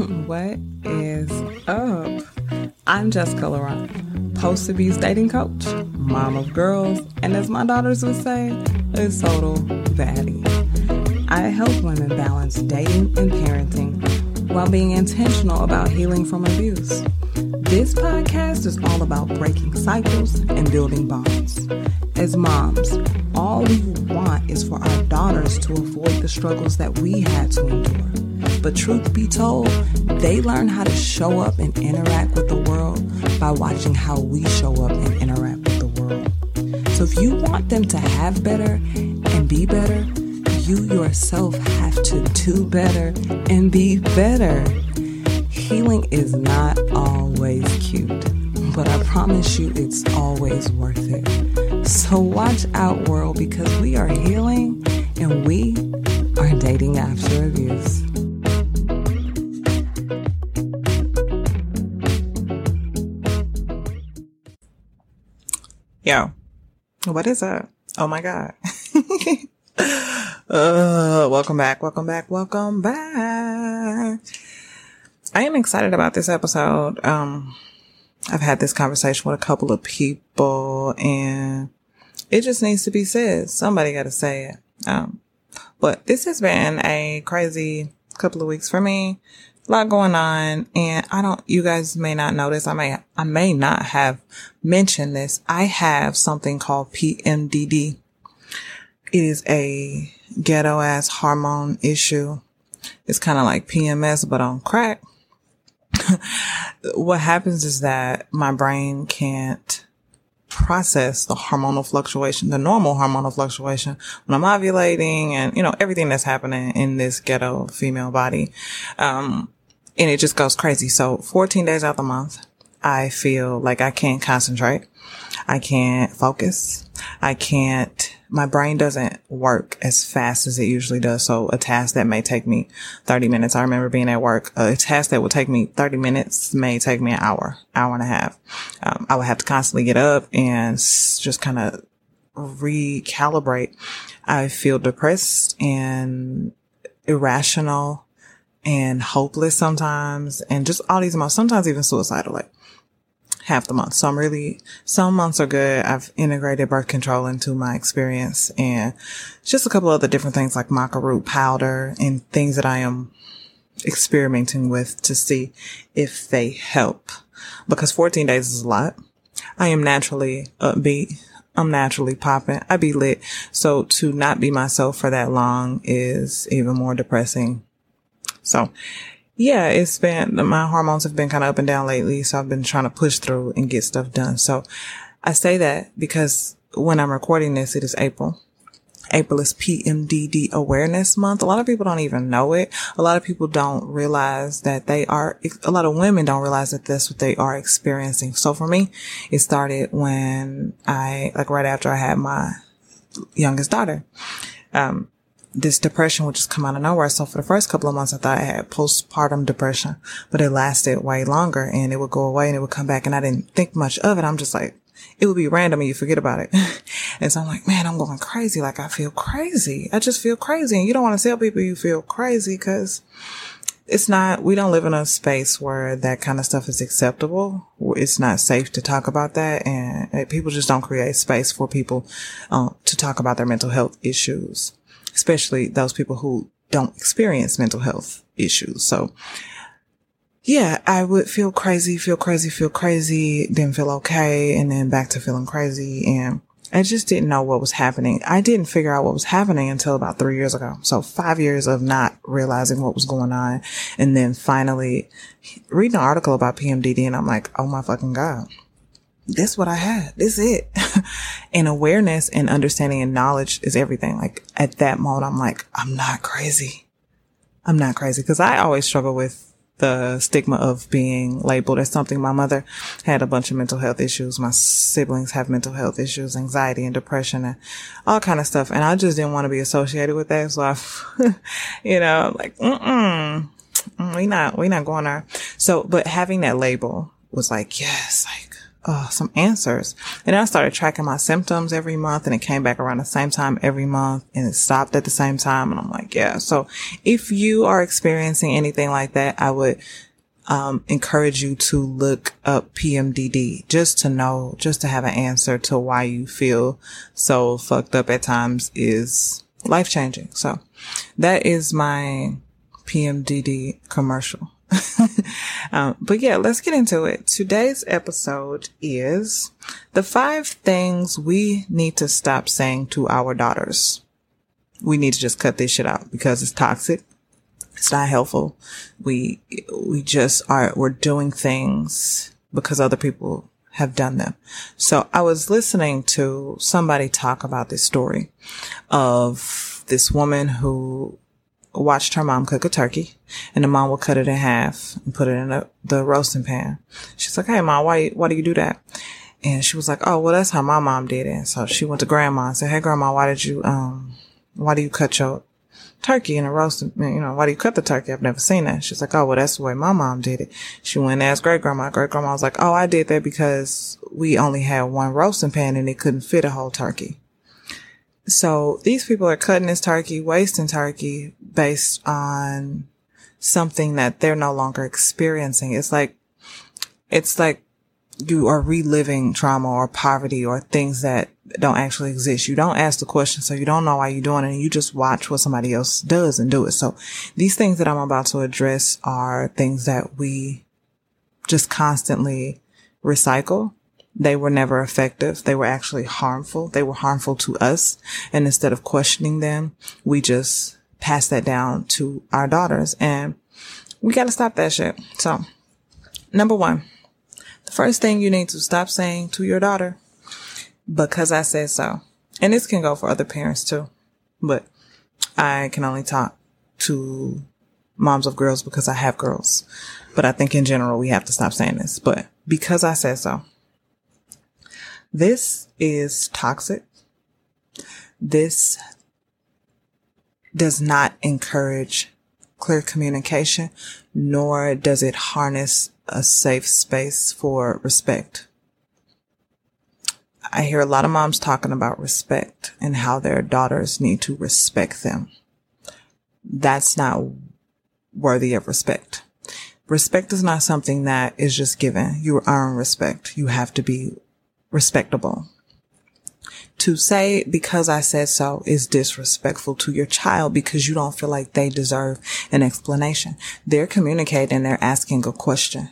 what is up? I'm Jessica Laurent, post abuse dating coach, mom of girls, and as my daughters would say, a total baddie. I help women balance dating and parenting while being intentional about healing from abuse. This podcast is all about breaking cycles and building bonds. As moms, all we want is for our daughters to avoid the struggles that we had to endure. But truth be told, they learn how to show up and interact with the world by watching how we show up and interact with the world. So if you want them to have better and be better, you yourself have to do better and be better. Healing is not always cute, but I promise you it's always worth it. So watch out, world, because we are healing and we are dating after abuse. Yo, what is up? Oh my God. uh, welcome back, welcome back, welcome back. I am excited about this episode. Um, I've had this conversation with a couple of people and it just needs to be said. Somebody got to say it. Um, but this has been a crazy couple of weeks for me. A lot going on and I don't, you guys may not notice. I may, I may not have mentioned this. I have something called PMDD. It is a ghetto ass hormone issue. It's kind of like PMS, but on crack. what happens is that my brain can't process the hormonal fluctuation, the normal hormonal fluctuation when I'm ovulating and, you know, everything that's happening in this ghetto female body. Um, and it just goes crazy. So 14 days out of the month, I feel like I can't concentrate. I can't focus. I can't my brain doesn't work as fast as it usually does. So a task that may take me 30 minutes. I remember being at work. A task that would take me 30 minutes may take me an hour, hour and a half. Um, I would have to constantly get up and just kind of recalibrate. I feel depressed and irrational and hopeless sometimes and just all these months, sometimes even suicidal. Like half the month. So I'm really, some months are good. I've integrated birth control into my experience and just a couple other different things like maca root powder and things that I am experimenting with to see if they help because 14 days is a lot. I am naturally upbeat. I'm naturally popping. I be lit. So to not be myself for that long is even more depressing. So yeah, it's been, my hormones have been kind of up and down lately. So I've been trying to push through and get stuff done. So I say that because when I'm recording this, it is April. April is PMDD awareness month. A lot of people don't even know it. A lot of people don't realize that they are, a lot of women don't realize that that's what they are experiencing. So for me, it started when I, like right after I had my youngest daughter. Um, this depression would just come out of nowhere. So for the first couple of months, I thought I had postpartum depression, but it lasted way longer and it would go away and it would come back and I didn't think much of it. I'm just like, it would be random and you forget about it. and so I'm like, man, I'm going crazy. Like I feel crazy. I just feel crazy. And you don't want to tell people you feel crazy because it's not, we don't live in a space where that kind of stuff is acceptable. It's not safe to talk about that. And people just don't create space for people uh, to talk about their mental health issues especially those people who don't experience mental health issues. So yeah, I would feel crazy, feel crazy, feel crazy, then feel okay, and then back to feeling crazy. And I just didn't know what was happening. I didn't figure out what was happening until about three years ago. So five years of not realizing what was going on. And then finally reading an article about PMDD and I'm like, oh my fucking God that's what I had. This is it. and awareness and understanding and knowledge is everything. Like at that moment, I'm like, I'm not crazy. I'm not crazy. Cause I always struggle with the stigma of being labeled as something. My mother had a bunch of mental health issues. My siblings have mental health issues, anxiety and depression and all kind of stuff. And I just didn't want to be associated with that. So I, you know, like, mm we not, we not going there. So, but having that label was like, yes, like, uh, some answers. And I started tracking my symptoms every month and it came back around the same time every month and it stopped at the same time. And I'm like, yeah. So if you are experiencing anything like that, I would um, encourage you to look up PMDD just to know, just to have an answer to why you feel so fucked up at times is life changing. So that is my PMDD commercial. um, but yeah, let's get into it. Today's episode is the five things we need to stop saying to our daughters. We need to just cut this shit out because it's toxic. It's not helpful. We, we just are, we're doing things because other people have done them. So I was listening to somebody talk about this story of this woman who watched her mom cook a turkey and the mom would cut it in half and put it in a, the roasting pan. She's like, Hey mom, why, why do you do that? And she was like, Oh, well, that's how my mom did it. So she went to grandma and said, Hey grandma, why did you, um, why do you cut your turkey in a roasting, you know, why do you cut the turkey? I've never seen that. She's like, Oh, well, that's the way my mom did it. She went and asked great grandma. Great grandma was like, Oh, I did that because we only had one roasting pan and it couldn't fit a whole turkey. So these people are cutting this turkey, wasting turkey based on something that they're no longer experiencing. It's like, it's like you are reliving trauma or poverty or things that don't actually exist. You don't ask the question, so you don't know why you're doing it, and you just watch what somebody else does and do it. So these things that I'm about to address are things that we just constantly recycle they were never effective. They were actually harmful. They were harmful to us. And instead of questioning them, we just pass that down to our daughters and we got to stop that shit. So number one, the first thing you need to stop saying to your daughter, because I said so. And this can go for other parents too, but I can only talk to moms of girls because I have girls. But I think in general, we have to stop saying this, but because I said so. This is toxic. This does not encourage clear communication, nor does it harness a safe space for respect. I hear a lot of moms talking about respect and how their daughters need to respect them. That's not worthy of respect. Respect is not something that is just given. You earn respect. You have to be respectable. To say because I said so is disrespectful to your child because you don't feel like they deserve an explanation. They're communicating, they're asking a question.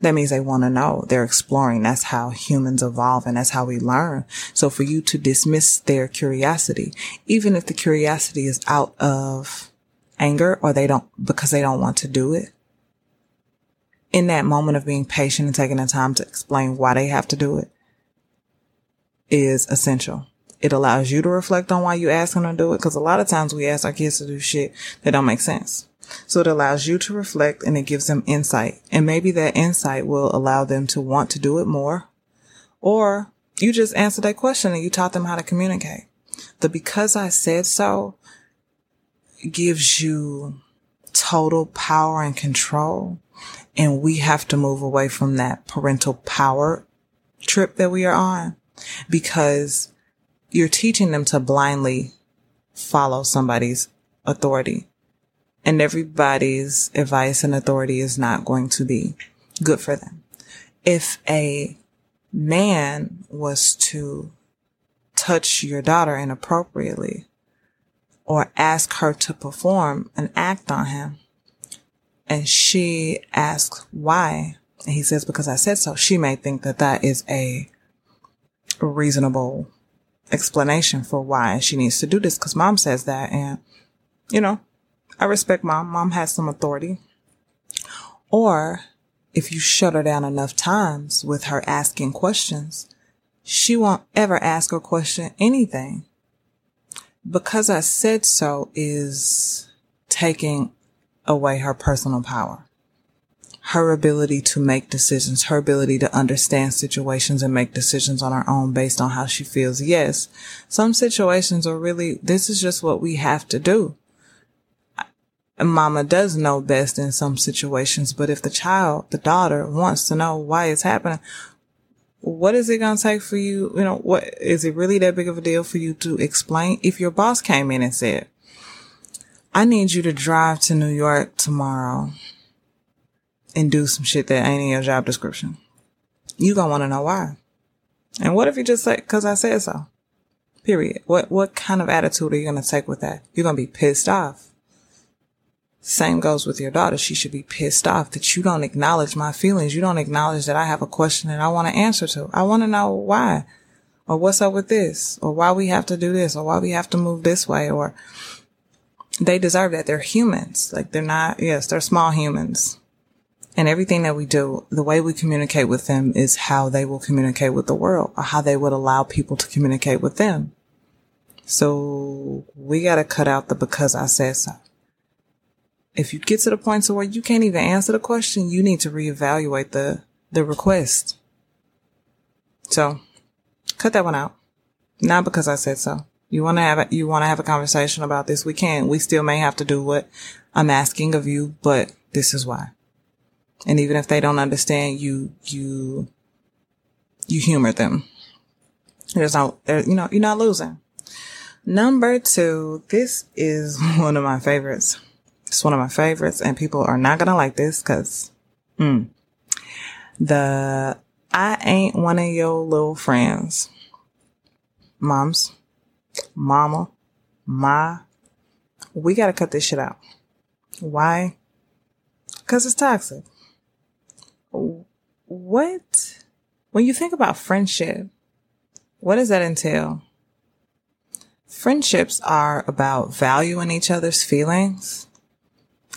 That means they want to know. They're exploring. That's how humans evolve and that's how we learn. So for you to dismiss their curiosity, even if the curiosity is out of anger or they don't, because they don't want to do it, in that moment of being patient and taking the time to explain why they have to do it is essential. It allows you to reflect on why you ask them to do it. Cause a lot of times we ask our kids to do shit that don't make sense. So it allows you to reflect and it gives them insight. And maybe that insight will allow them to want to do it more. Or you just answered that question and you taught them how to communicate. The because I said so gives you total power and control and we have to move away from that parental power trip that we are on because you're teaching them to blindly follow somebody's authority. And everybody's advice and authority is not going to be good for them. If a man was to touch your daughter inappropriately or ask her to perform an act on him, and she asks why. And he says, because I said so. She may think that that is a reasonable explanation for why she needs to do this. Cause mom says that. And, you know, I respect mom. Mom has some authority. Or if you shut her down enough times with her asking questions, she won't ever ask or question anything. Because I said so is taking away her personal power. Her ability to make decisions, her ability to understand situations and make decisions on her own based on how she feels. Yes, some situations are really, this is just what we have to do. Mama does know best in some situations, but if the child, the daughter wants to know why it's happening, what is it going to take for you? You know, what is it really that big of a deal for you to explain? If your boss came in and said, I need you to drive to New York tomorrow and do some shit that ain't in your job description. You gonna want to know why. And what if you just say, cause I said so? Period. What, what kind of attitude are you to take with that? You're to be pissed off. Same goes with your daughter. She should be pissed off that you don't acknowledge my feelings. You don't acknowledge that I have a question that I want to answer to. I want to know why or what's up with this or why we have to do this or why we have to move this way or they deserve that. They're humans. Like they're not, yes, they're small humans. And everything that we do, the way we communicate with them is how they will communicate with the world or how they would allow people to communicate with them. So we got to cut out the because I said so. If you get to the point to where you can't even answer the question, you need to reevaluate the, the request. So cut that one out. Not because I said so. You want to have a, you want to have a conversation about this? We can. We still may have to do what I'm asking of you, but this is why. And even if they don't understand, you, you, you humor them. There's no, there, you know, you're not losing. Number two, this is one of my favorites. It's one of my favorites and people are not to like this because, mm, the I ain't one of your little friends. Moms mama, ma, we got to cut this shit out. Why? Because it's toxic. What? When you think about friendship, what does that entail? Friendships are about valuing each other's feelings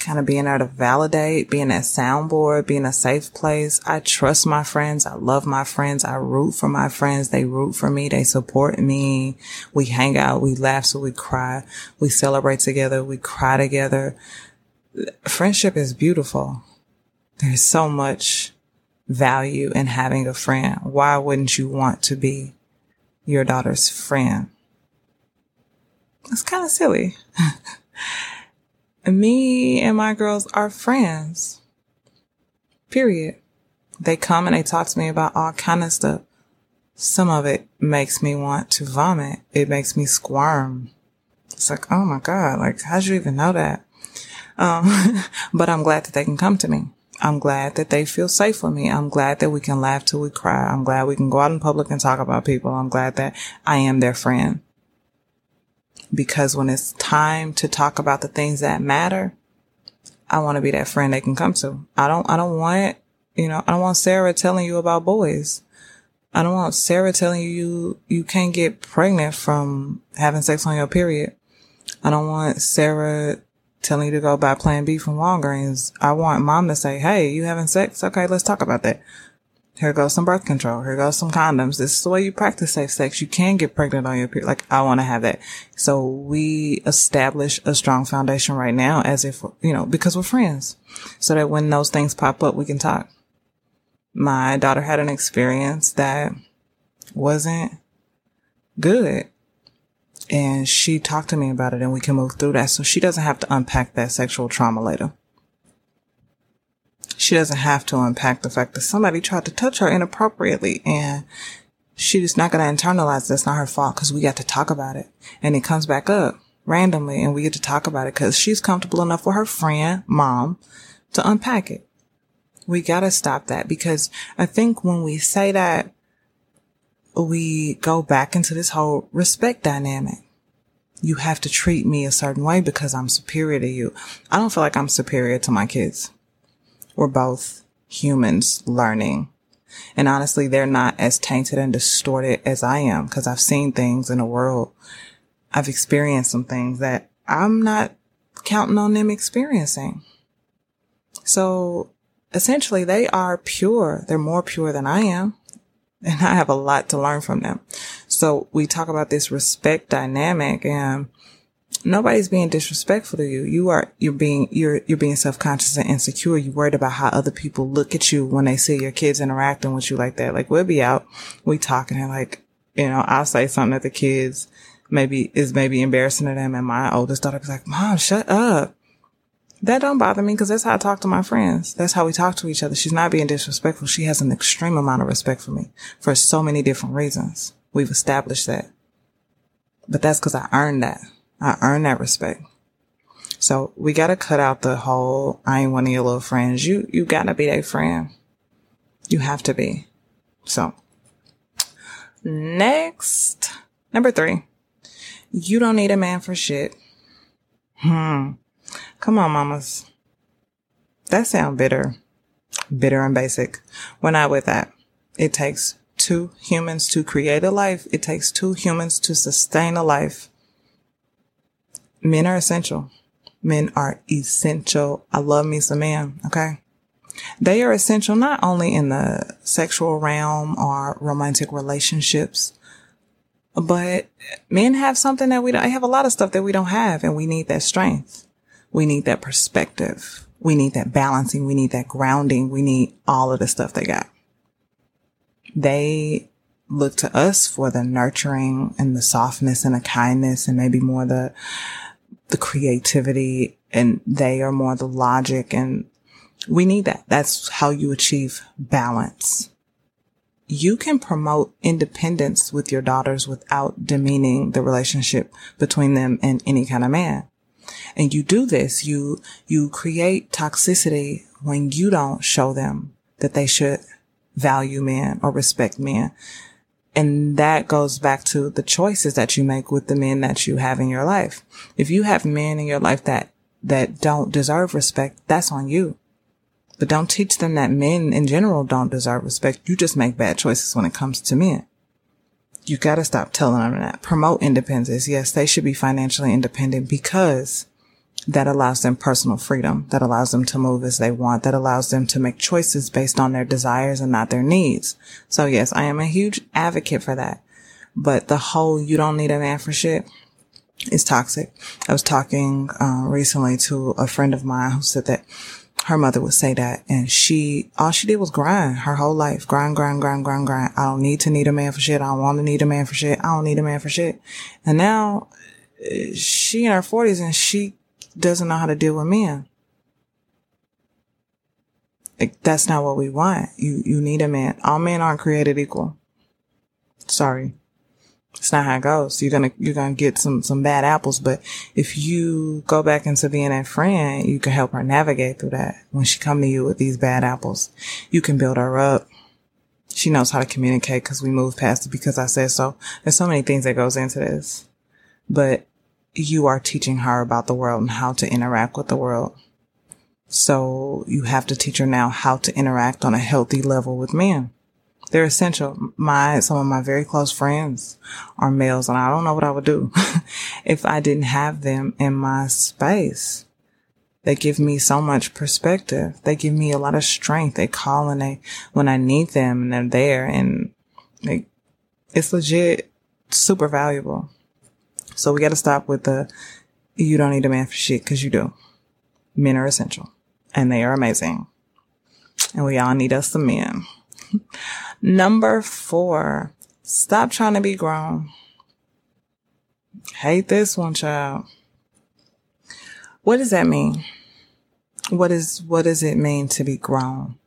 kind of being there to validate, being that soundboard, being a safe place. I trust my friends. I love my friends. I root for my friends. They root for me. They support me. We hang out. We laugh. So we cry. We celebrate together. We cry together. Friendship is beautiful. There's so much value in having a friend. Why wouldn't you want to be your daughter's friend? It's kind of silly. me and my girls are friends. Period. They come and they talk to me about all kind of stuff. Some of it makes me want to vomit. It makes me squirm. It's like, oh my God, like, how'd you even know that? Um, but I'm glad that they can come to me. I'm glad that they feel safe with me. I'm glad that we can laugh till we cry. I'm glad we can go out in public and talk about people. I'm glad that I am their friend because when it's time to talk about the things that matter, I want to be that friend they can come to. I don't, I don't want, you know, I don't want Sarah telling you about boys. I don't want Sarah telling you, you, can't get pregnant from having sex on your period. I don't want Sarah telling you to go buy plan B from Walgreens. I want mom to say, Hey, you having sex? Okay. Let's talk about that. Here goes some birth control. Here goes some condoms. This is the way you practice safe sex. You can get pregnant on your period. Like, I want to have that. So we establish a strong foundation right now as if, you know, because we're friends. So that when those things pop up, we can talk. My daughter had an experience that wasn't good. And she talked to me about it and we can move through that. So she doesn't have to unpack that sexual trauma later she doesn't have to unpack the fact that somebody tried to touch her inappropriately and she's not going to internalize that's not her fault because we got to talk about it. And it comes back up randomly and we get to talk about it because she's comfortable enough with her friend mom to unpack it. We got to stop that because i think when we say that we go back into this whole respect dynamic. You have to treat me a certain way because i'm superior to you. I don't feel like i'm superior to my kids we're both humans learning. And honestly, they're not as tainted and distorted as I am because I've seen things in the world. I've experienced some things that I'm not counting on them experiencing. So essentially they are pure. They're more pure than I am. And I have a lot to learn from them. So we talk about this respect dynamic and nobody's being disrespectful to you. You are, you're being, you're, you're being self-conscious and insecure. You're worried about how other people look at you when they see your kids interacting with you like that. Like we'll be out, we talking and like, you know, I'll say something that the kids maybe is maybe embarrassing to them. And my oldest daughter was like, mom, shut up. That don't bother me because that's how I talk to my friends. That's how we talk to each other. She's not being disrespectful. She has an extreme amount of respect for me for so many different reasons. We've established that. But that's because I earned that. I earned that respect. So we gotta cut out the whole, I ain't one of your little friends. You, you gotta be their friend. You have to be. So next, number three, you don't need a man for shit. Hmm. Come on, mamas. That sound bitter. Bitter and basic. We're not with that. It takes two humans to create a life. It takes two humans to sustain a life. Men are essential. Men are essential. I love me some men. Okay. They are essential not only in the sexual realm or romantic relationships, but men have something that we don't, have a lot of stuff that we don't have and we need that strength. We need that perspective. We need that balancing. We need that grounding. We need all of the stuff they got. They look to us for the nurturing and the softness and the kindness and maybe more the, the creativity and they are more the logic and we need that. That's how you achieve balance. You can promote independence with your daughters without demeaning the relationship between them and any kind of man. And you do this, you, you create toxicity when you don't show them that they should value men or respect men. And that goes back to the choices that you make with the men that you have in your life. If you have men in your life that, that don't deserve respect, that's on you. But don't teach them that men in general don't deserve respect. You just make bad choices when it comes to men. You gotta stop telling them that. Promote independence. Yes, they should be financially independent because that allows them personal freedom, that allows them to move as they want, that allows them to make choices based on their desires and not their needs. So yes, I am a huge advocate for that. But the whole you don't need a man for shit is toxic. I was talking uh, recently to a friend of mine who said that her mother would say that. And she, all she did was grind her whole life. Grind, grind, grind, grind, grind. I don't need to need a man for shit. I don't want to need a man for shit. I don't need a man for shit. And now uh, she in her forties and she doesn't know how to deal with men. Like, that's not what we want. You, you need a man. All men aren't created equal. Sorry. It's not how it goes. You're gonna, you're gonna get some, some bad apples, but if you go back into being that friend, you can help her navigate through that. When she come to you with these bad apples, you can build her up. She knows how to communicate because we moved past it because I said so. There's so many things that goes into this, but you are teaching her about the world and how to interact with the world. So you have to teach her now how to interact on a healthy level with men. They're essential. My, some of my very close friends are males and I don't know what I would do if I didn't have them in my space. They give me so much perspective. They give me a lot of strength. They call and they, when I need them and they're there and they, it's legit super valuable. So we got to stop with the, you don't need a man for shit because you do. Men are essential and they are amazing. And we all need us some men. Number four, stop trying to be grown. Hate this one, child. What does that mean? What is, what does it mean to be grown?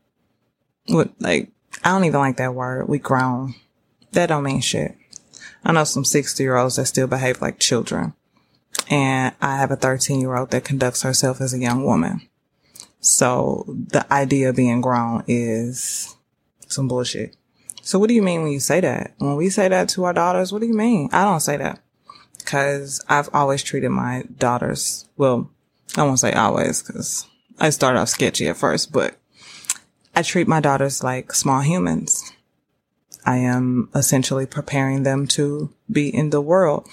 What, like, I don't even like that word. We grown. That don't mean shit. I know some 60 year olds that still behave like children. And I have a 13 year old that conducts herself as a young woman. So the idea of being grown is some bullshit. So what do you mean when you say that? When we say that to our daughters, what do you mean? I don't say that because I've always treated my daughters, well, I won't say always because I started off sketchy at first, but I treat my daughters like small humans. I am essentially preparing them to be in the world.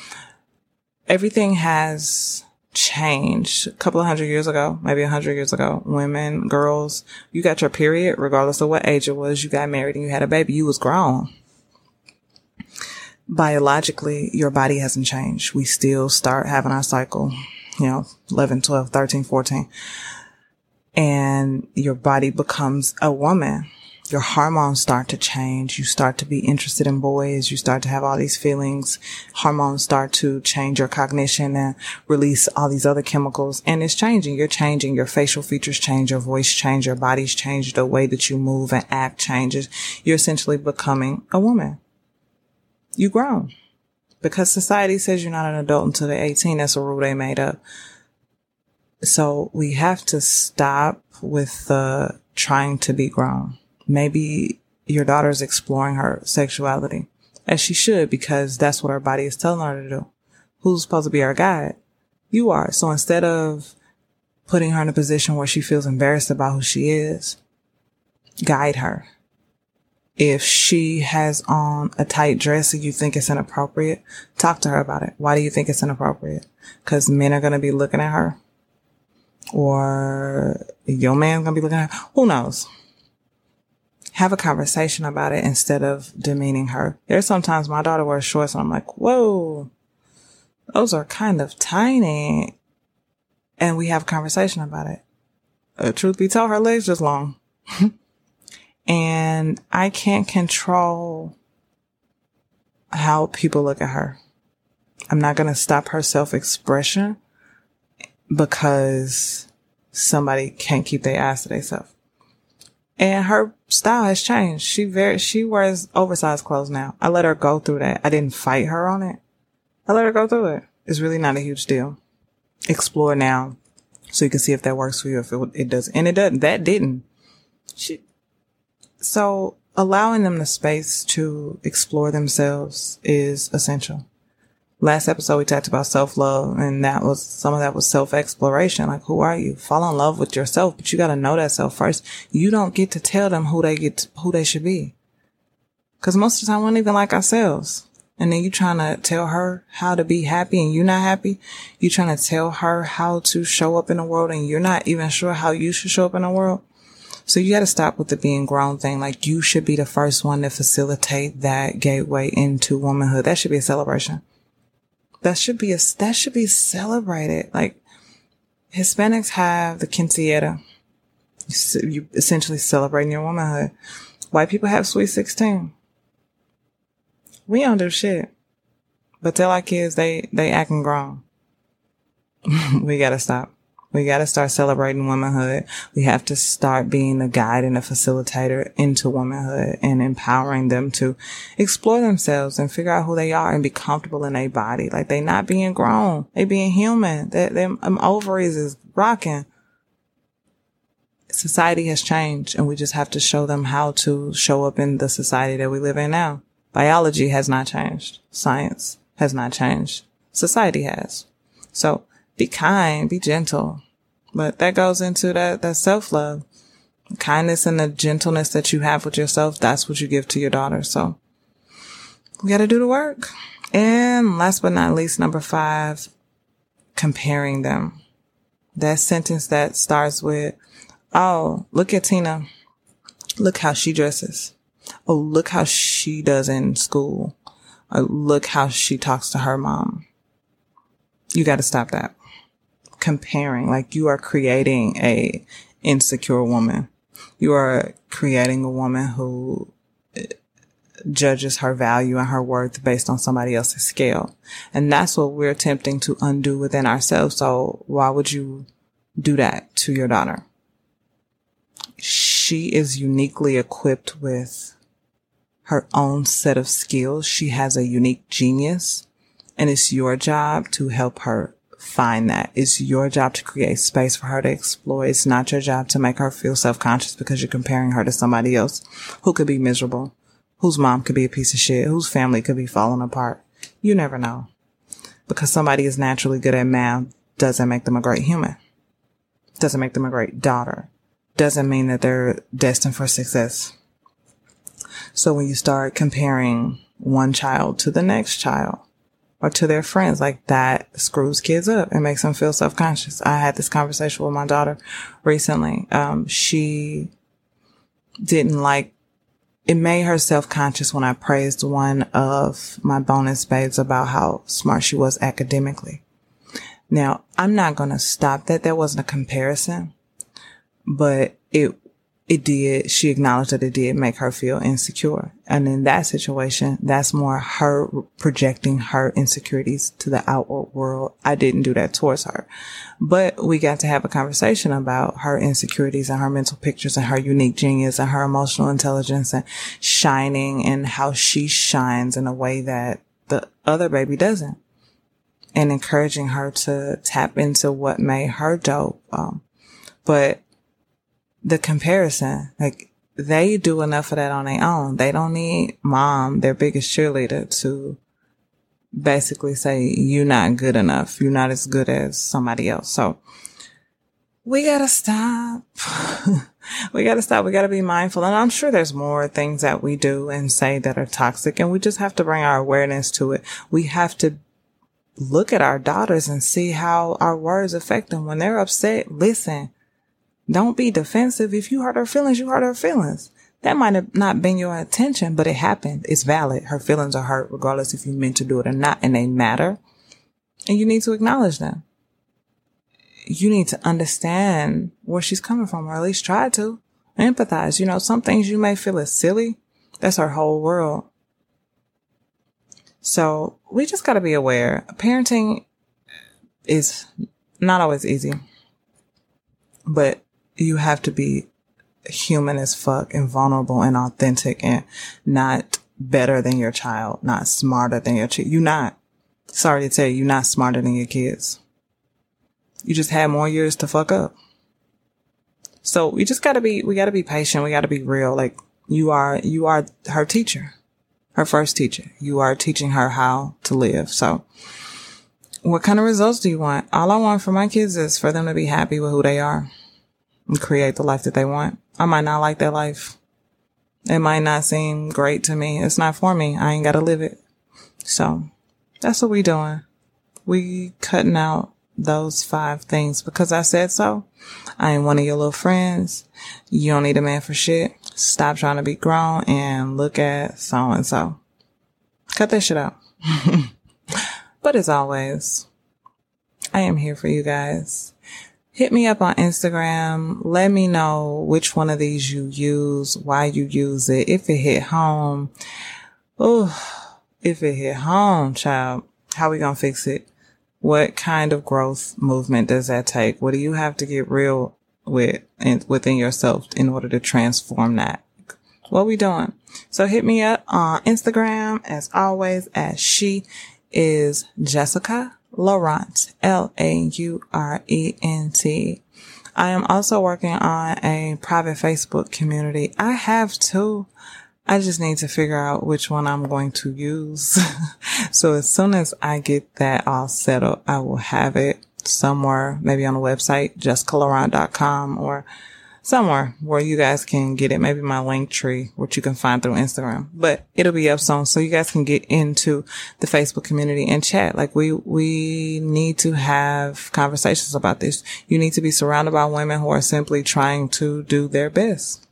Everything has changed a couple of hundred years ago, maybe a hundred years ago. Women, girls, you got your period, regardless of what age it was, you got married and you had a baby, you was grown. Biologically, your body hasn't changed. We still start having our cycle, you know, 11, 12, 13, 14. And your body becomes a woman your hormones start to change. You start to be interested in boys. You start to have all these feelings. Hormones start to change your cognition and release all these other chemicals. And it's changing. You're changing. Your facial features change. Your voice change. Your body's change. The way that you move and act changes. You're essentially becoming a woman. You grown. Because society says you're not an adult until they're 18. That's a rule they made up. So we have to stop with the trying to be grown maybe your daughter's exploring her sexuality as she should because that's what her body is telling her to do. Who's supposed to be our guide? You are. So instead of putting her in a position where she feels embarrassed about who she is, guide her. If she has on a tight dress and you think it's inappropriate, talk to her about it. Why do you think it's inappropriate? Because men are going to be looking at her or your man's going to be looking at her. Who knows? Have a conversation about it instead of demeaning her. There's sometimes my daughter wears shorts and I'm like, whoa, those are kind of tiny. And we have a conversation about it. Uh, truth be told, her legs just long. and I can't control how people look at her. I'm not going to stop her self expression because somebody can't keep their ass to themselves. And her style has changed. She very, she wears oversized clothes now. I let her go through that. I didn't fight her on it. I let her go through it. It's really not a huge deal. Explore now so you can see if that works for you, if it, it does. And it doesn't. That didn't. She, so allowing them the space to explore themselves is essential last episode we talked about self love and that was some of that was self exploration. Like, who are you? Fall in love with yourself, but you got to know that self first. You don't get to tell them who they get, to, who they should be. Cause most of the time we don't even like ourselves. And then you trying to tell her how to be happy and you're not happy. You trying to tell her how to show up in the world and you're not even sure how you should show up in the world. So you got to stop with the being grown thing. Like you should be the first one to facilitate that gateway into womanhood. That should be a celebration that should be a, that should be celebrated. Like Hispanics have the quinceañera. You essentially celebrating your womanhood. White people have sweet 16. We don't do shit. But tell our kids they, they acting grown. we gotta stop. We got to start celebrating womanhood. We have to start being a guide and a facilitator into womanhood and empowering them to explore themselves and figure out who they are and be comfortable in their body. Like they not being grown. They being human. That them um, ovaries is rocking. Society has changed and we just have to show them how to show up in the society that we live in now. Biology has not changed. Science has not changed. Society has. So be kind, be gentle. But that goes into that, that self love. Kindness and the gentleness that you have with yourself, that's what you give to your daughter. So we got to do the work. And last but not least, number five, comparing them. That sentence that starts with, Oh, look at Tina. Look how she dresses. Oh, look how she does in school. Oh, look how she talks to her mom. You got to stop that comparing, like you are creating a insecure woman. You are creating a woman who uh, judges her value and her worth based on somebody else's scale. And that's what we're attempting to undo within ourselves. So why would you do that to your daughter? She is uniquely equipped with her own set of skills. She has a unique genius and it's your job to help her find that. It's your job to create space for her to explore. It's not your job to make her feel self-conscious because you're comparing her to somebody else who could be miserable, whose mom could be a piece of shit, whose family could be falling apart. You never know. Because somebody is naturally good at math doesn't make them a great human. Doesn't make them a great daughter. Doesn't mean that they're destined for success. So when you start comparing one child to the next child, or to their friends. Like that screws kids up and makes them feel self conscious. I had this conversation with my daughter recently. Um, she didn't like, it made her self conscious when I praised one of my bonus babes about how smart she was academically. Now, I'm not going to stop that. There wasn't a comparison, but it, it did, she acknowledged that it did make her feel insecure. And in that situation, that's more her projecting her insecurities to the outward world. I didn't do that towards her, but we got to have a conversation about her insecurities and her mental pictures and her unique genius and her emotional intelligence and shining and how she shines in a way that the other baby doesn't and encouraging her to tap into what made her dope. Um, but the comparison. Like they do enough of that on their own. They don't need mom, their biggest cheerleader to basically say, you're not good enough. You're not as good as somebody else. So we gotta stop. we gotta stop. We gotta be mindful. And I'm sure there's more things that we do and say that are toxic and we just have to bring our awareness to it. We have to look at our daughters and see how our words affect them. When they're upset, listen don't be defensive. If you hurt her feelings, you hurt her feelings. That might have not been your intention, but it happened. It's valid. Her feelings are hurt regardless if you meant to do it or not, and they matter. And you need to acknowledge them. You need to understand where she's coming from, or at least try to empathize. You know, some things you may feel as silly. That's her whole world. So we just got to be aware. Parenting is not always easy, but you have to be human as fuck and vulnerable and authentic and not better than your child, not smarter than your child. You're not. Sorry to tell you, you're not smarter than your kids. You just had more years to fuck up. So we just gotta be, we gotta be patient. We gotta be real. Like you are, you are her teacher, her first teacher. You are teaching her how to live. So what kind of results do you want? All I want for my kids is for them to be happy with who they are and create the life that they want. I might not like that life. It might not seem great to me. It's not for me. I ain't got to live it. So that's what we doing. We cutting out those five things because I said so. I ain't one of your little friends. You don't need a man for shit. Stop trying to be grown and look at so and so. Cut that shit out. but as always, I am here for you guys hit me up on Instagram. Let me know which one of these you use, why you use it, if it hit home. Oh, if it hit home, child, how we gonna fix it? What kind of growth movement does that take? What do you have to get real with in, within yourself in order to transform that? What we doing? So hit me up on Instagram as always as she is Jessica Laurent, L-A-U-R-E-N-T. I am also working on a private Facebook community. I have two. I just need to figure out which one I'm going to use. so as soon as I get that all set up, I will have it somewhere, maybe on the website, jessicalaurent.com or somewhere where you guys can get it. Maybe my link tree, which you can find through Instagram, but it'll be up soon. So you guys can get into the Facebook community and chat. Like we, we need to have conversations about this. You need to be surrounded by women who are simply trying to do their best.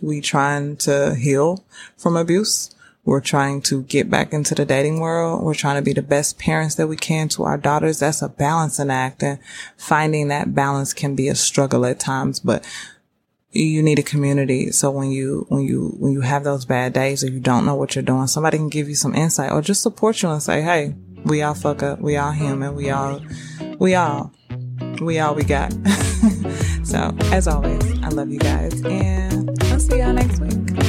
We trying to heal from abuse. We're trying to get back into the dating world. We're trying to be the best parents that we can to our daughters. That's a balancing act and finding that balance can be a struggle at times, but you need a community. So when you, when you, when you have those bad days or you don't know what you're doing, somebody can give you some insight or just support you and say, Hey, we all fuck up. We all human. We all, we all, we all we got. so as always, I love you guys and I'll see y'all next week.